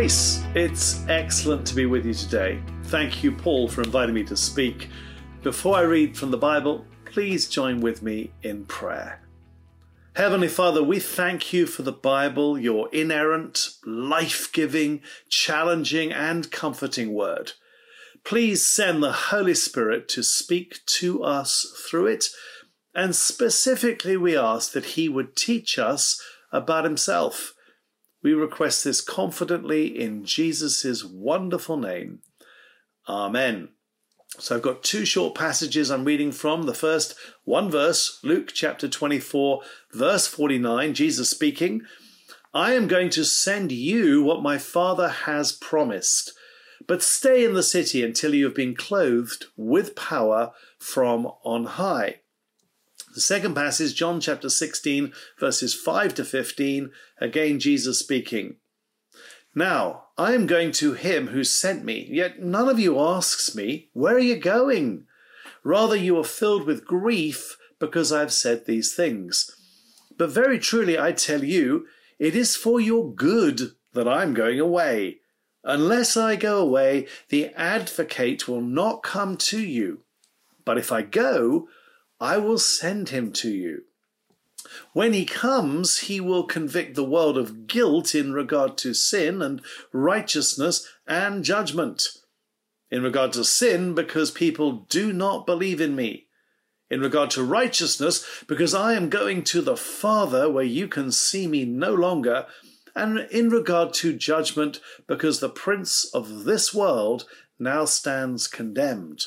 Grace. It's excellent to be with you today. Thank you, Paul, for inviting me to speak. Before I read from the Bible, please join with me in prayer. Heavenly Father, we thank you for the Bible, your inerrant, life giving, challenging, and comforting word. Please send the Holy Spirit to speak to us through it, and specifically we ask that He would teach us about Himself. We request this confidently in Jesus' wonderful name. Amen. So I've got two short passages I'm reading from. The first, one verse, Luke chapter 24, verse 49, Jesus speaking, I am going to send you what my Father has promised, but stay in the city until you have been clothed with power from on high. The second passage, John chapter 16, verses 5 to 15, again Jesus speaking. Now, I am going to him who sent me, yet none of you asks me, Where are you going? Rather, you are filled with grief because I have said these things. But very truly, I tell you, it is for your good that I am going away. Unless I go away, the advocate will not come to you. But if I go, I will send him to you. When he comes, he will convict the world of guilt in regard to sin and righteousness and judgment. In regard to sin, because people do not believe in me. In regard to righteousness, because I am going to the Father where you can see me no longer. And in regard to judgment, because the prince of this world now stands condemned.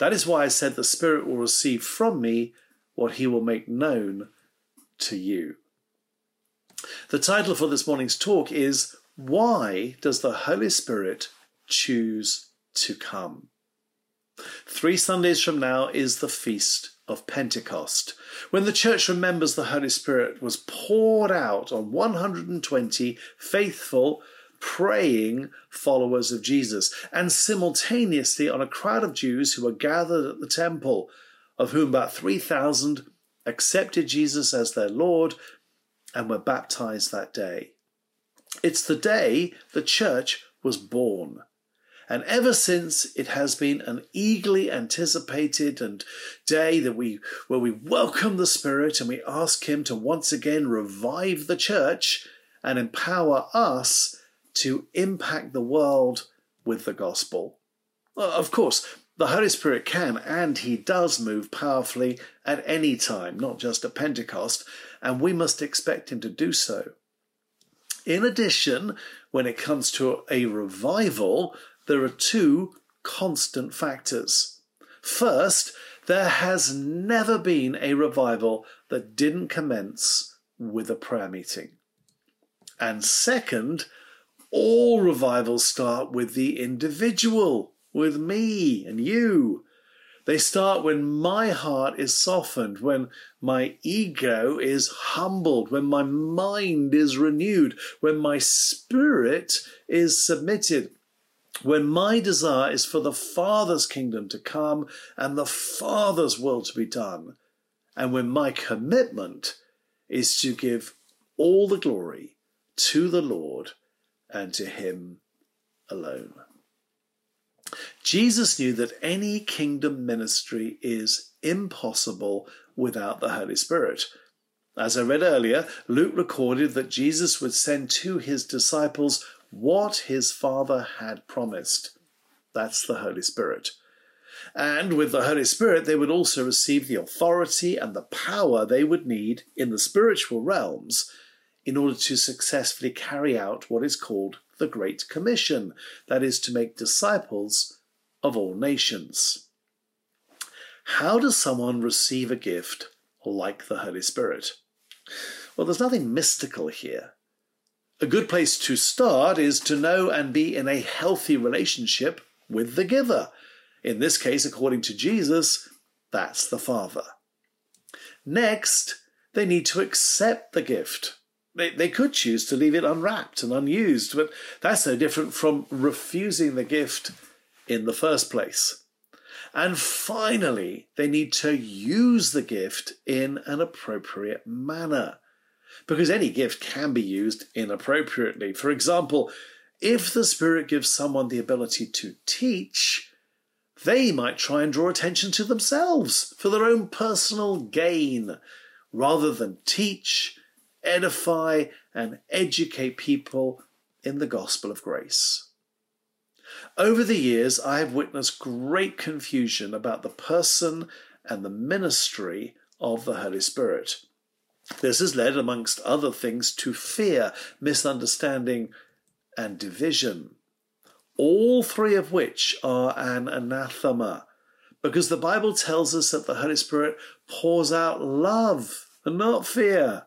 That is why I said the Spirit will receive from me what he will make known to you. The title for this morning's talk is Why Does the Holy Spirit Choose to Come? Three Sundays from now is the Feast of Pentecost, when the church remembers the Holy Spirit was poured out on 120 faithful, praying followers of Jesus, and simultaneously on a crowd of Jews who were gathered at the temple of whom about 3,000 accepted Jesus as their Lord and were baptized that day. It's the day the church was born. And ever since, it has been an eagerly anticipated and day that we, where we welcome the Spirit and we ask Him to once again revive the church and empower us to impact the world with the gospel. Uh, of course, the Holy Spirit can and He does move powerfully at any time, not just at Pentecost, and we must expect Him to do so. In addition, when it comes to a revival, there are two constant factors. First, there has never been a revival that didn't commence with a prayer meeting. And second, all revivals start with the individual with me and you. They start when my heart is softened, when my ego is humbled, when my mind is renewed, when my spirit is submitted, when my desire is for the Father's kingdom to come and the Father's will to be done, and when my commitment is to give all the glory to the Lord and to Him alone. Jesus knew that any kingdom ministry is impossible without the Holy Spirit. As I read earlier, Luke recorded that Jesus would send to his disciples what his Father had promised. That's the Holy Spirit. And with the Holy Spirit, they would also receive the authority and the power they would need in the spiritual realms in order to successfully carry out what is called the Great Commission, that is, to make disciples of all nations. How does someone receive a gift like the Holy Spirit? Well, there's nothing mystical here. A good place to start is to know and be in a healthy relationship with the giver. In this case, according to Jesus, that's the Father. Next, they need to accept the gift. They, they could choose to leave it unwrapped and unused, but that's no different from refusing the gift in the first place. And finally, they need to use the gift in an appropriate manner. Because any gift can be used inappropriately. For example, if the Spirit gives someone the ability to teach, they might try and draw attention to themselves for their own personal gain, rather than teach, edify, and educate people in the gospel of grace. Over the years, I have witnessed great confusion about the person and the ministry of the Holy Spirit. This has led, amongst other things, to fear, misunderstanding, and division, all three of which are an anathema, because the Bible tells us that the Holy Spirit pours out love and not fear,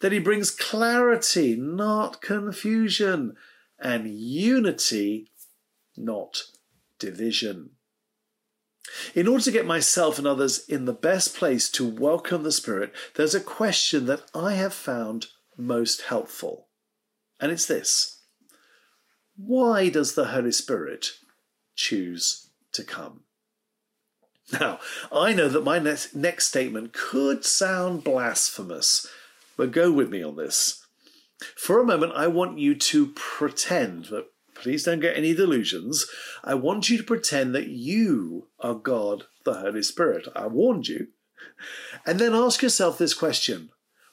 that he brings clarity, not confusion, and unity, not division. In order to get myself and others in the best place to welcome the Spirit, there's a question that I have found most helpful. And it's this Why does the Holy Spirit choose to come? Now, I know that my next, statement could sound blasphemous, but go with me on this. For a moment, I want you to pretend, but please don't get any delusions. I want you to pretend that you are God, the Holy Spirit. I warned you. And then ask yourself this question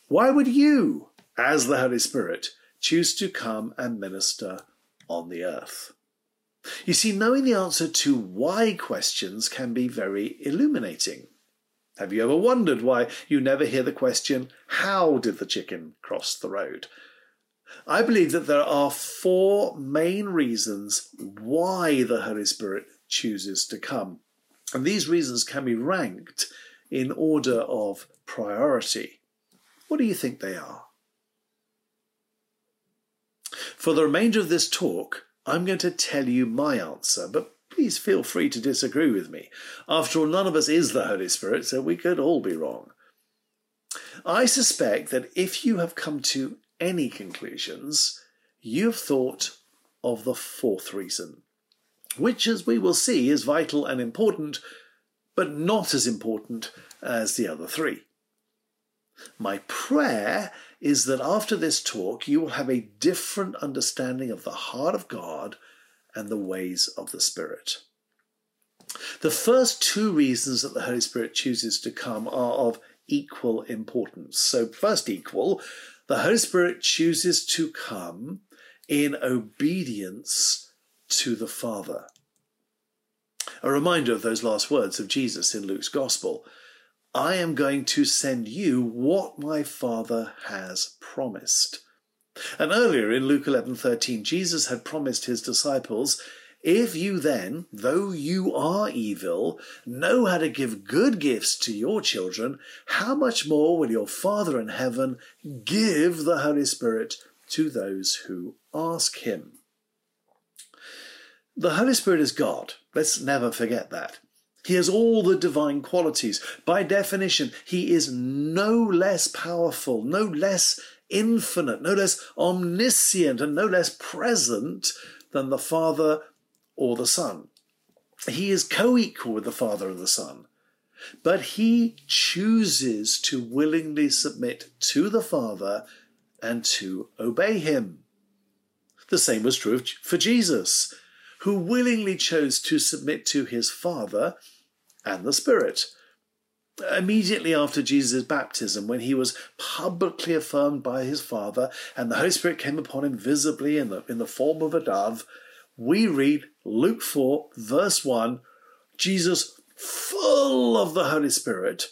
Why would you, as the Holy Spirit, choose to come and minister on the earth? You see, knowing the answer to why questions can be very illuminating. Have you ever wondered why you never hear the question, How did the chicken cross the road? I believe that there are four main reasons why the Holy Spirit chooses to come. And these reasons can be ranked in order of priority. What do you think they are? For the remainder of this talk, I'm going to tell you my answer, but please feel free to disagree with me. After all, none of us is the Holy Spirit, so we could all be wrong. I suspect that if you have come to any conclusions, you've thought of the fourth reason, which, as we will see, is vital and important, but not as important as the other three. My prayer is that after this talk, you will have a different understanding of the heart of God and the ways of the Spirit. The first two reasons that the Holy Spirit chooses to come are of equal importance. So, first, equal, the Holy Spirit chooses to come in obedience to the Father. A reminder of those last words of Jesus in Luke's Gospel I am going to send you what my Father has promised. And earlier in Luke 11:13 Jesus had promised his disciples if you then, though you are evil, know how to give good gifts to your children, how much more will your Father in heaven give the Holy Spirit to those who ask him? The Holy Spirit is God. Let's never forget that. He has all the divine qualities. By definition, he is no less powerful, no less infinite, no less omniscient, and no less present than the Father or the Son. He is co equal with the Father and the Son, but he chooses to willingly submit to the Father and to obey him. The same was true for Jesus, who willingly chose to submit to his Father and the Spirit. Immediately after Jesus' baptism, when he was publicly affirmed by his Father and the Holy Spirit came upon him visibly in the, in the form of a dove, we read Luke 4, verse 1 Jesus, full of the Holy Spirit,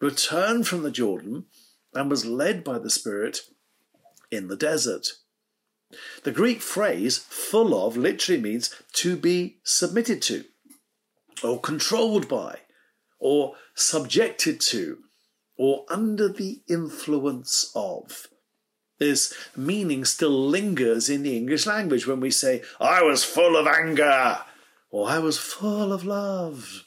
returned from the Jordan and was led by the Spirit in the desert. The Greek phrase full of literally means to be submitted to, or controlled by, or subjected to, or under the influence of. This meaning still lingers in the English language when we say, I was full of anger, or I was full of love.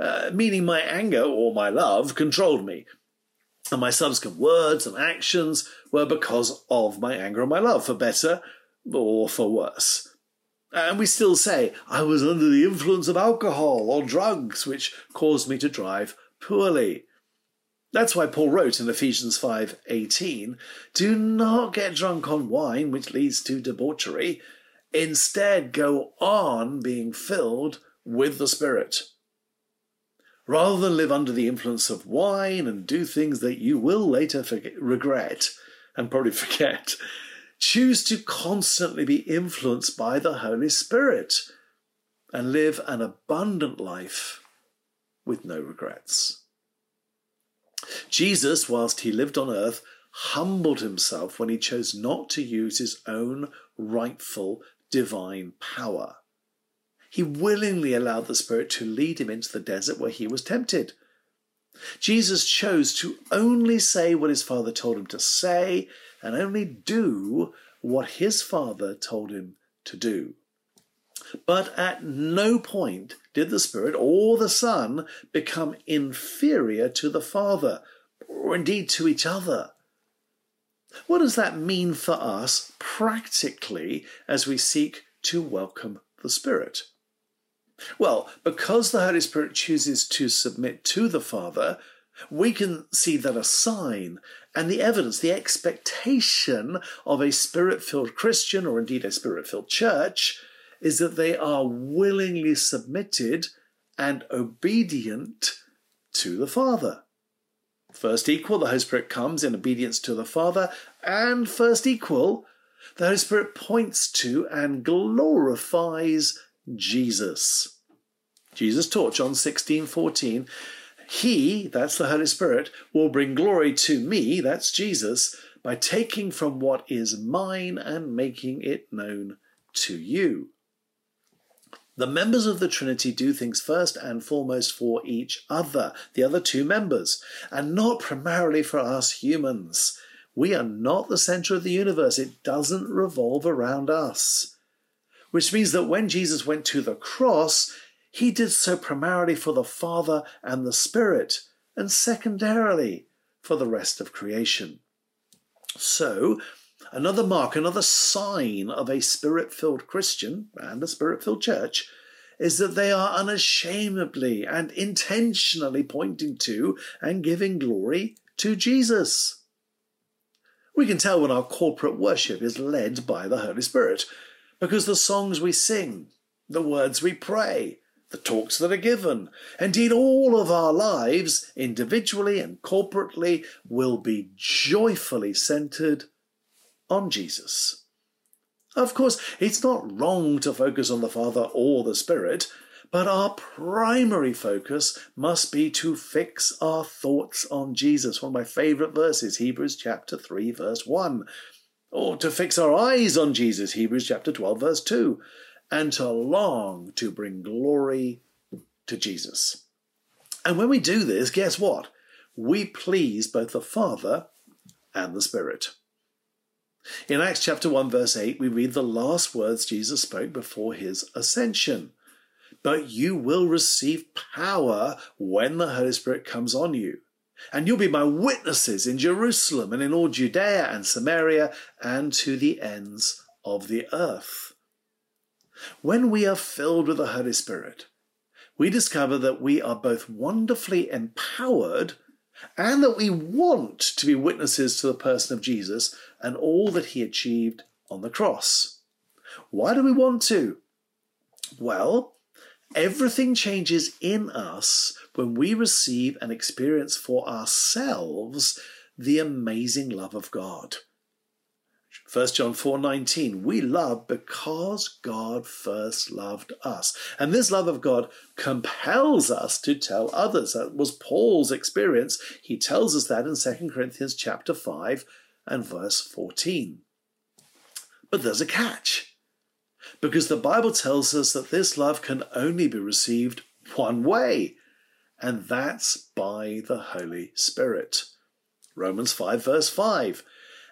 Uh, meaning my anger or my love controlled me. And my subsequent words and actions were because of my anger or my love, for better or for worse. And we still say, I was under the influence of alcohol or drugs, which caused me to drive poorly. That's why Paul wrote in Ephesians 5:18, "Do not get drunk on wine which leads to debauchery, instead go on being filled with the Spirit." Rather than live under the influence of wine and do things that you will later forget, regret and probably forget, choose to constantly be influenced by the Holy Spirit and live an abundant life with no regrets. Jesus, whilst he lived on earth, humbled himself when he chose not to use his own rightful divine power. He willingly allowed the Spirit to lead him into the desert where he was tempted. Jesus chose to only say what his Father told him to say and only do what his Father told him to do. But at no point did the Spirit or the Son become inferior to the Father, or indeed to each other. What does that mean for us practically as we seek to welcome the Spirit? Well, because the Holy Spirit chooses to submit to the Father, we can see that a sign and the evidence, the expectation of a spirit filled Christian or indeed a spirit filled church is that they are willingly submitted and obedient to the Father. First equal, the Holy Spirit comes in obedience to the Father, and first equal, the Holy Spirit points to and glorifies Jesus. Jesus taught John 16 14, He, that's the Holy Spirit, will bring glory to me, that's Jesus, by taking from what is mine and making it known to you. The members of the Trinity do things first and foremost for each other, the other two members, and not primarily for us humans. We are not the center of the universe. It doesn't revolve around us. Which means that when Jesus went to the cross, he did so primarily for the Father and the Spirit, and secondarily for the rest of creation. So, another mark, another sign of a spirit filled Christian and a spirit filled church is that they are unashamedly and intentionally pointing to and giving glory to Jesus. We can tell when our corporate worship is led by the Holy Spirit because the songs we sing, the words we pray, the talks that are given, indeed all of our lives, individually and corporately, will be joyfully centered on Jesus. Of course, it's not wrong to focus on the Father or the Spirit, but our primary focus must be to fix our thoughts on Jesus. One of my favourite verses, Hebrews chapter 3, verse 1. Or to fix our eyes on Jesus, Hebrews chapter 12, verse 2. And to long to bring glory to Jesus. And when we do this, guess what? We please both the Father and the Spirit. In Acts chapter 1, verse 8, we read the last words Jesus spoke before his ascension. But you will receive power when the Holy Spirit comes on you. And you'll be my witnesses in Jerusalem and in all Judea and Samaria and to the ends of the earth. When we are filled with the Holy Spirit, we discover that we are both wonderfully empowered and that we want to be witnesses to the person of Jesus and all that he achieved on the cross. Why do we want to? Well, everything changes in us when we receive and experience for ourselves the amazing love of God. 1 John 4:19 We love because God first loved us. And this love of God compels us to tell others. That was Paul's experience. He tells us that in 2 Corinthians chapter 5 and verse 14. But there's a catch. Because the Bible tells us that this love can only be received one way, and that's by the Holy Spirit. Romans 5 verse 5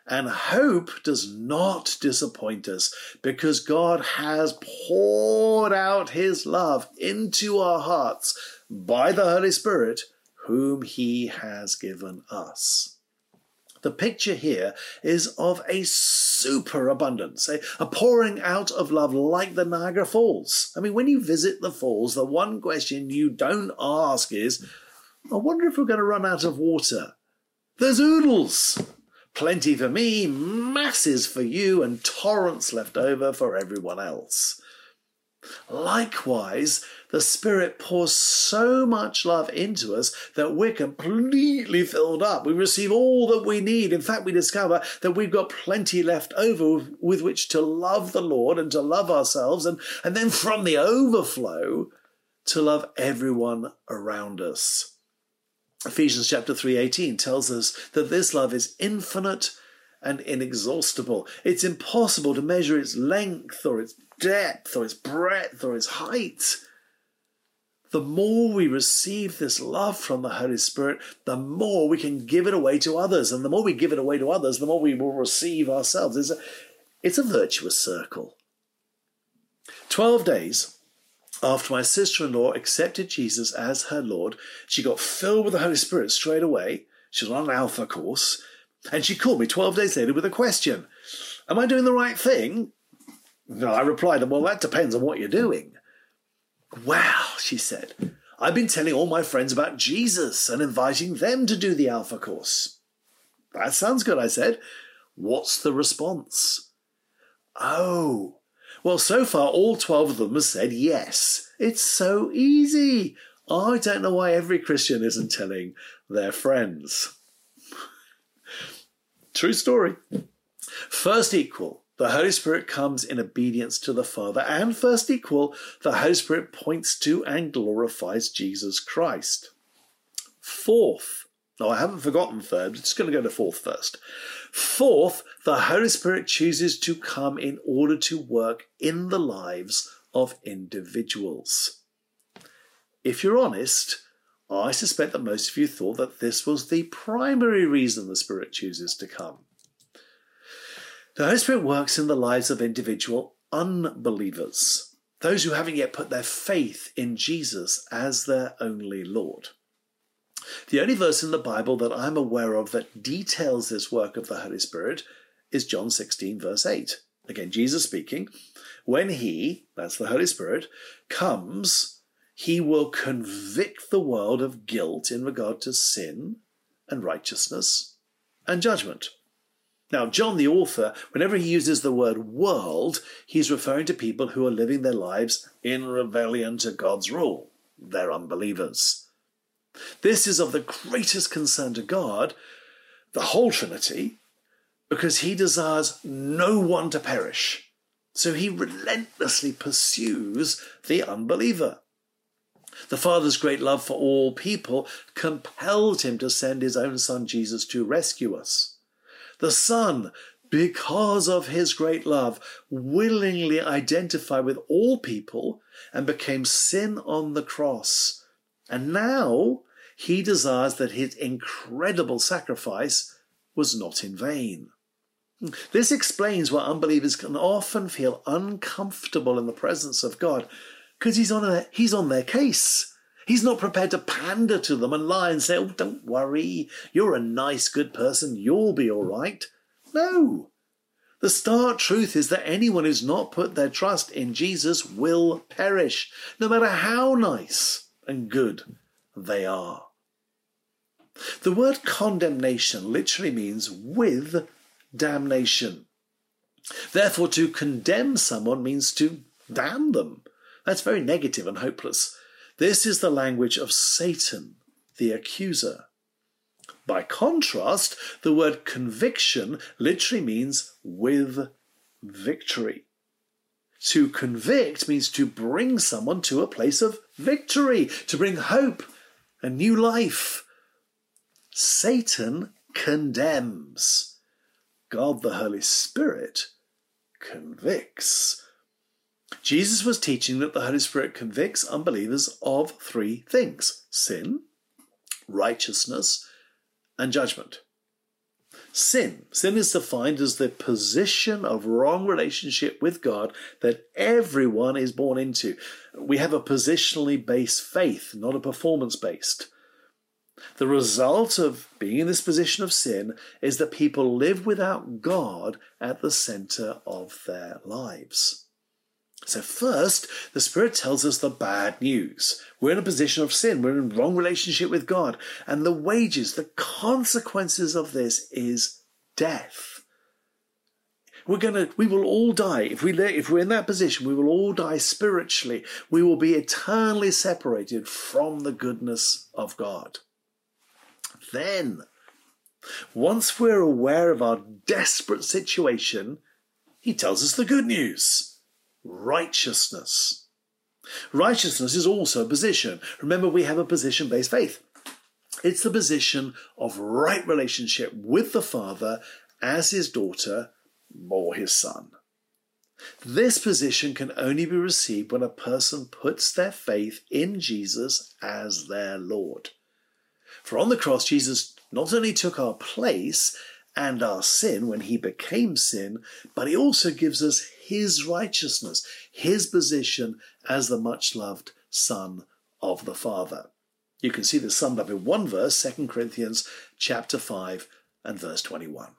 And hope does not disappoint us because God has poured out his love into our hearts by the Holy Spirit, whom he has given us. The picture here is of a superabundance, a, a pouring out of love like the Niagara Falls. I mean, when you visit the falls, the one question you don't ask is, I wonder if we're going to run out of water. There's oodles. Plenty for me, masses for you, and torrents left over for everyone else. Likewise, the Spirit pours so much love into us that we're completely filled up. We receive all that we need. In fact, we discover that we've got plenty left over with which to love the Lord and to love ourselves, and, and then from the overflow, to love everyone around us. Ephesians chapter 3:18 tells us that this love is infinite and inexhaustible. It's impossible to measure its length or its depth or its breadth or its height. The more we receive this love from the Holy Spirit, the more we can give it away to others. And the more we give it away to others, the more we will receive ourselves. It's a, it's a virtuous circle. Twelve days after my sister in law accepted Jesus as her Lord, she got filled with the Holy Spirit straight away. She was on an Alpha course, and she called me 12 days later with a question Am I doing the right thing? No, I replied, Well, that depends on what you're doing. Well, she said, I've been telling all my friends about Jesus and inviting them to do the Alpha course. That sounds good, I said. What's the response? Oh, well, so far, all 12 of them have said yes. It's so easy. I don't know why every Christian isn't telling their friends. True story. First equal, the Holy Spirit comes in obedience to the Father, and first equal, the Holy Spirit points to and glorifies Jesus Christ. Fourth, no, I haven't forgotten third, but just going to go to fourth first. Fourth, the Holy Spirit chooses to come in order to work in the lives of individuals. If you're honest, I suspect that most of you thought that this was the primary reason the Spirit chooses to come. The Holy Spirit works in the lives of individual unbelievers, those who haven't yet put their faith in Jesus as their only Lord. The only verse in the Bible that I'm aware of that details this work of the Holy Spirit is John 16, verse 8. Again, Jesus speaking, when He, that's the Holy Spirit, comes, He will convict the world of guilt in regard to sin and righteousness and judgment. Now, John, the author, whenever he uses the word world, he's referring to people who are living their lives in rebellion to God's rule. They're unbelievers. This is of the greatest concern to God, the whole Trinity, because he desires no one to perish. So he relentlessly pursues the unbeliever. The Father's great love for all people compelled him to send his own Son Jesus to rescue us. The Son, because of his great love, willingly identified with all people and became sin on the cross. And now he desires that his incredible sacrifice was not in vain. This explains why unbelievers can often feel uncomfortable in the presence of God, because he's on he's on their case. He's not prepared to pander to them and lie and say, "Oh, don't worry, you're a nice, good person, you'll be all right." No. The stark truth is that anyone who's not put their trust in Jesus will perish, no matter how nice and good they are. The word condemnation literally means with damnation. Therefore, to condemn someone means to damn them. That's very negative and hopeless. This is the language of Satan, the accuser. By contrast, the word conviction literally means with victory. To convict means to bring someone to a place of victory, to bring hope and new life. Satan condemns. God the Holy Spirit convicts. Jesus was teaching that the Holy Spirit convicts unbelievers of three things sin, righteousness, and judgment. sin. Sin is defined as the position of wrong relationship with God that everyone is born into. We have a positionally based faith, not a performance based. The result of being in this position of sin is that people live without God at the center of their lives. So, first, the Spirit tells us the bad news. We're in a position of sin. We're in wrong relationship with God. And the wages, the consequences of this is death. We're gonna, we will all die. If we, if we're in that position, we will all die spiritually. We will be eternally separated from the goodness of God. Then, once we're aware of our desperate situation, he tells us the good news righteousness. Righteousness is also a position. Remember, we have a position based faith. It's the position of right relationship with the Father as his daughter or his son. This position can only be received when a person puts their faith in Jesus as their Lord. For on the cross, Jesus not only took our place and our sin when he became sin, but he also gives us his righteousness, his position as the much loved Son of the Father. You can see this summed up in one verse, 2 Corinthians chapter 5 and verse 21.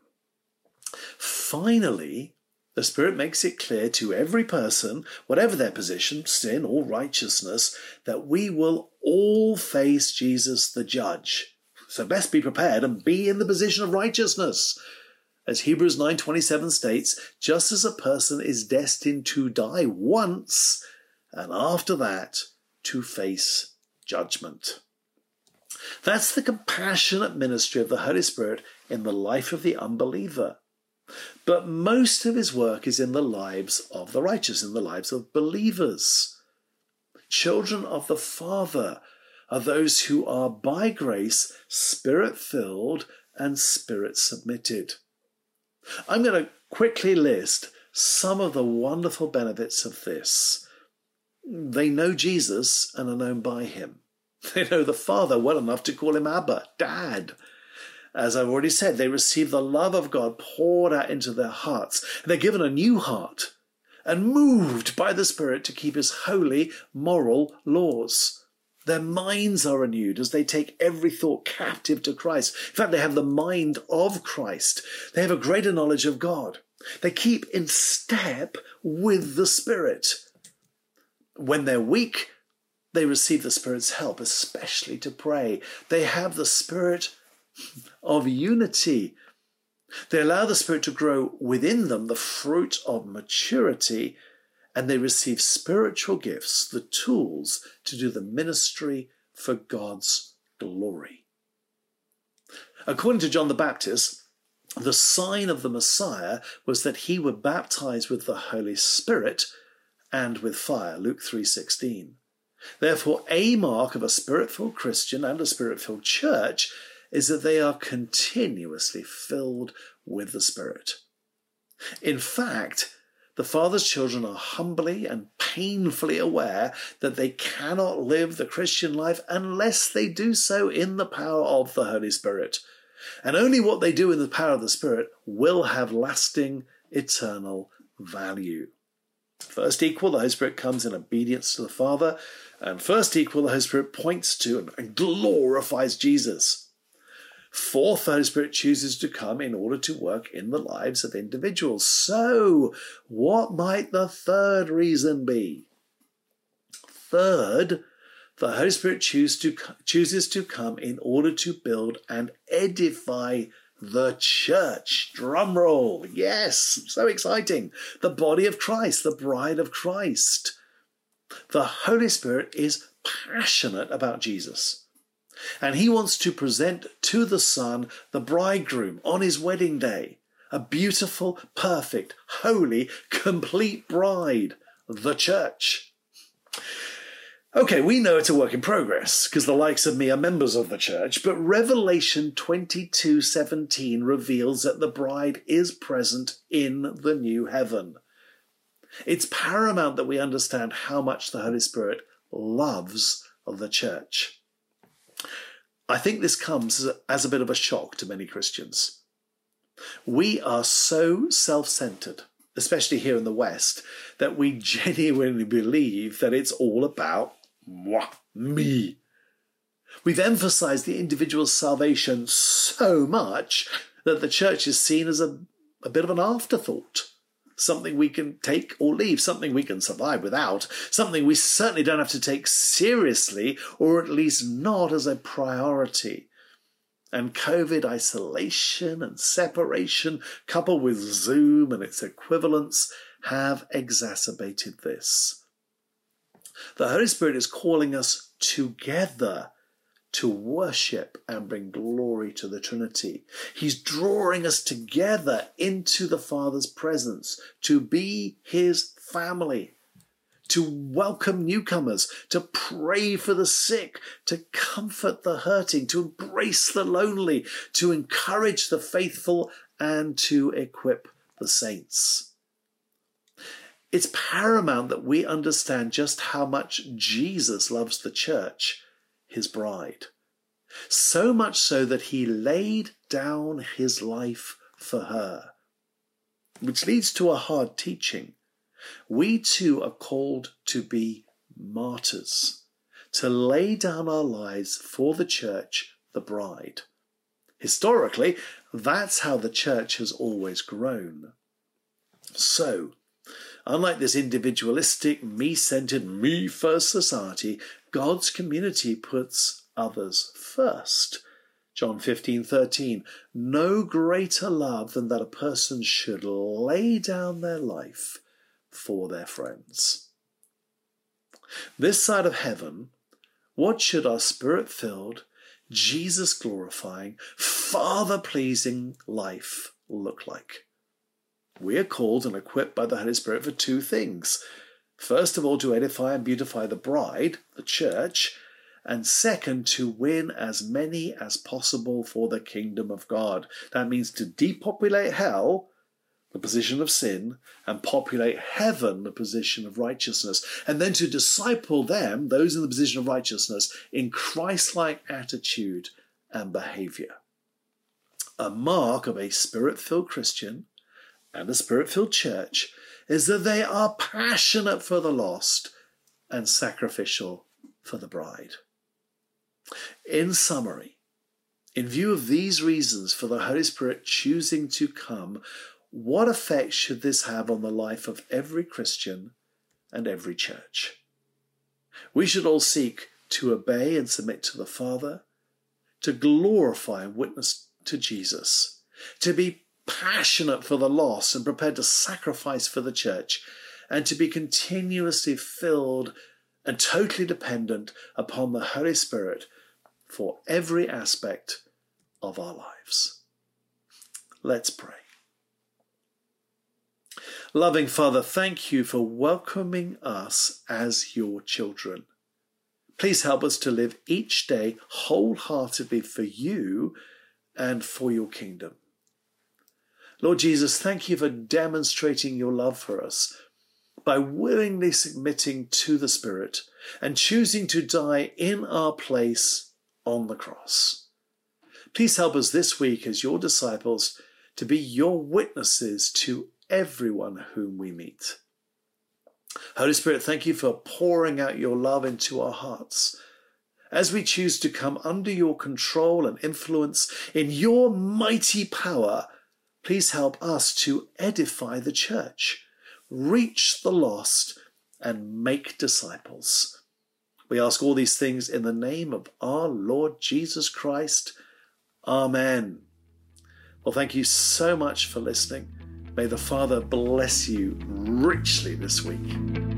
Finally, the Spirit makes it clear to every person, whatever their position, sin or righteousness, that we will all face Jesus the judge. So best be prepared and be in the position of righteousness. As Hebrews 9:27 states, just as a person is destined to die once and after that to face judgment. That's the compassionate ministry of the Holy Spirit in the life of the unbeliever. But most of his work is in the lives of the righteous, in the lives of believers. Children of the Father are those who are by grace spirit filled and spirit submitted. I'm going to quickly list some of the wonderful benefits of this. They know Jesus and are known by him. They know the Father well enough to call him Abba, Dad. As I've already said, they receive the love of God poured out into their hearts. They're given a new heart and moved by the Spirit to keep his holy, moral laws. Their minds are renewed as they take every thought captive to Christ. In fact, they have the mind of Christ. They have a greater knowledge of God. They keep in step with the Spirit. When they're weak, they receive the Spirit's help, especially to pray. They have the Spirit of unity. They allow the Spirit to grow within them the fruit of maturity and they receive spiritual gifts, the tools to do the ministry for God's glory. According to John the Baptist, the sign of the Messiah was that he would baptize with the Holy Spirit and with fire, Luke 3:16. Therefore, a mark of a spirit-filled Christian and a spirit-filled church is that they are continuously filled with the Spirit. In fact, the Father's children are humbly and painfully aware that they cannot live the Christian life unless they do so in the power of the Holy Spirit. And only what they do in the power of the Spirit will have lasting, eternal value. First equal, the Holy Spirit comes in obedience to the Father. And first equal, the Holy Spirit points to and glorifies Jesus. Fourth, the Holy Spirit chooses to come in order to work in the lives of individuals. So, what might the third reason be? Third, the Holy Spirit choose to, chooses to come in order to build and edify the church. Drum roll. Yes, so exciting. The body of Christ, the bride of Christ. The Holy Spirit is passionate about Jesus. And he wants to present to the Son the bridegroom on his wedding day, a beautiful, perfect, holy, complete bride, the church. Okay, we know it's a work in progress because the likes of me are members of the church, but Revelation 22:17 reveals that the bride is present in the new heaven. It's paramount that we understand how much the Holy Spirit loves the church. I think this comes as a, bit of a shock to many Christians. We are so self centered, especially here in the West, that we genuinely believe that it's all about moi, me. We've emphasized the individual's salvation so much that the church is seen as a, a bit of an afterthought something we can take or leave, something we can survive without, something we certainly don't have to take seriously, or at least not as a priority. And COVID isolation and separation, coupled with Zoom and its equivalents, have exacerbated this. The Holy Spirit is calling us together to worship and bring glory to the Trinity. He's drawing us together into the Father's presence to be His family, to welcome newcomers, to pray for the sick, to comfort the hurting, to embrace the lonely, to encourage the faithful, and to equip the saints. It's paramount that we understand just how much Jesus loves the church his bride. So much so that he laid down his life for her. Which leads to a hard teaching. We too are called to be martyrs, to lay down our lives for the church, the bride. Historically, that's how the church has always grown. So, unlike this individualistic, me centered, me first society, God's community puts others first. John 15:13 No greater love than that a person should lay down their life for their friends. This side of heaven, what should our spirit-filled, Jesus glorifying, Father pleasing life look like? We are called and equipped by the Holy Spirit for two things First of all, to edify and beautify the bride, the church, and second, to win as many as possible for the kingdom of God. That means to depopulate hell, the position of sin, and populate heaven, the position of righteousness, and then to disciple them, those in the position of righteousness, in Christ like attitude and behavior. A mark of a spirit filled Christian and a spirit filled church is that they are passionate for the lost and sacrificial for the bride. In summary, in view of these reasons for the Holy Spirit choosing to come, what effect should this have on the life of every Christian and every church? We should all seek to obey and submit to the Father, to glorify and witness to Jesus, to be passionate for the lost and prepared to sacrifice for the church, and to be continuously filled and totally dependent upon the Holy Spirit for every aspect of our lives. Let's pray. Loving Father, thank you for welcoming us as your children. Please help us to live each day wholeheartedly for you and for your kingdom. Lord Jesus, thank you for demonstrating your love for us by willingly submitting to the Spirit and choosing to die in our place on the cross. Please help us this week as your disciples to be your witnesses to everyone whom we meet. Holy Spirit, thank you for pouring out your love into our hearts. As we choose to come under your control and influence in your mighty power, Please help us to edify the church, reach the lost, and make disciples. We ask all these things in the name of our Lord Jesus Christ. Amen. Well, thank you so much for listening. May the Father bless you richly this week.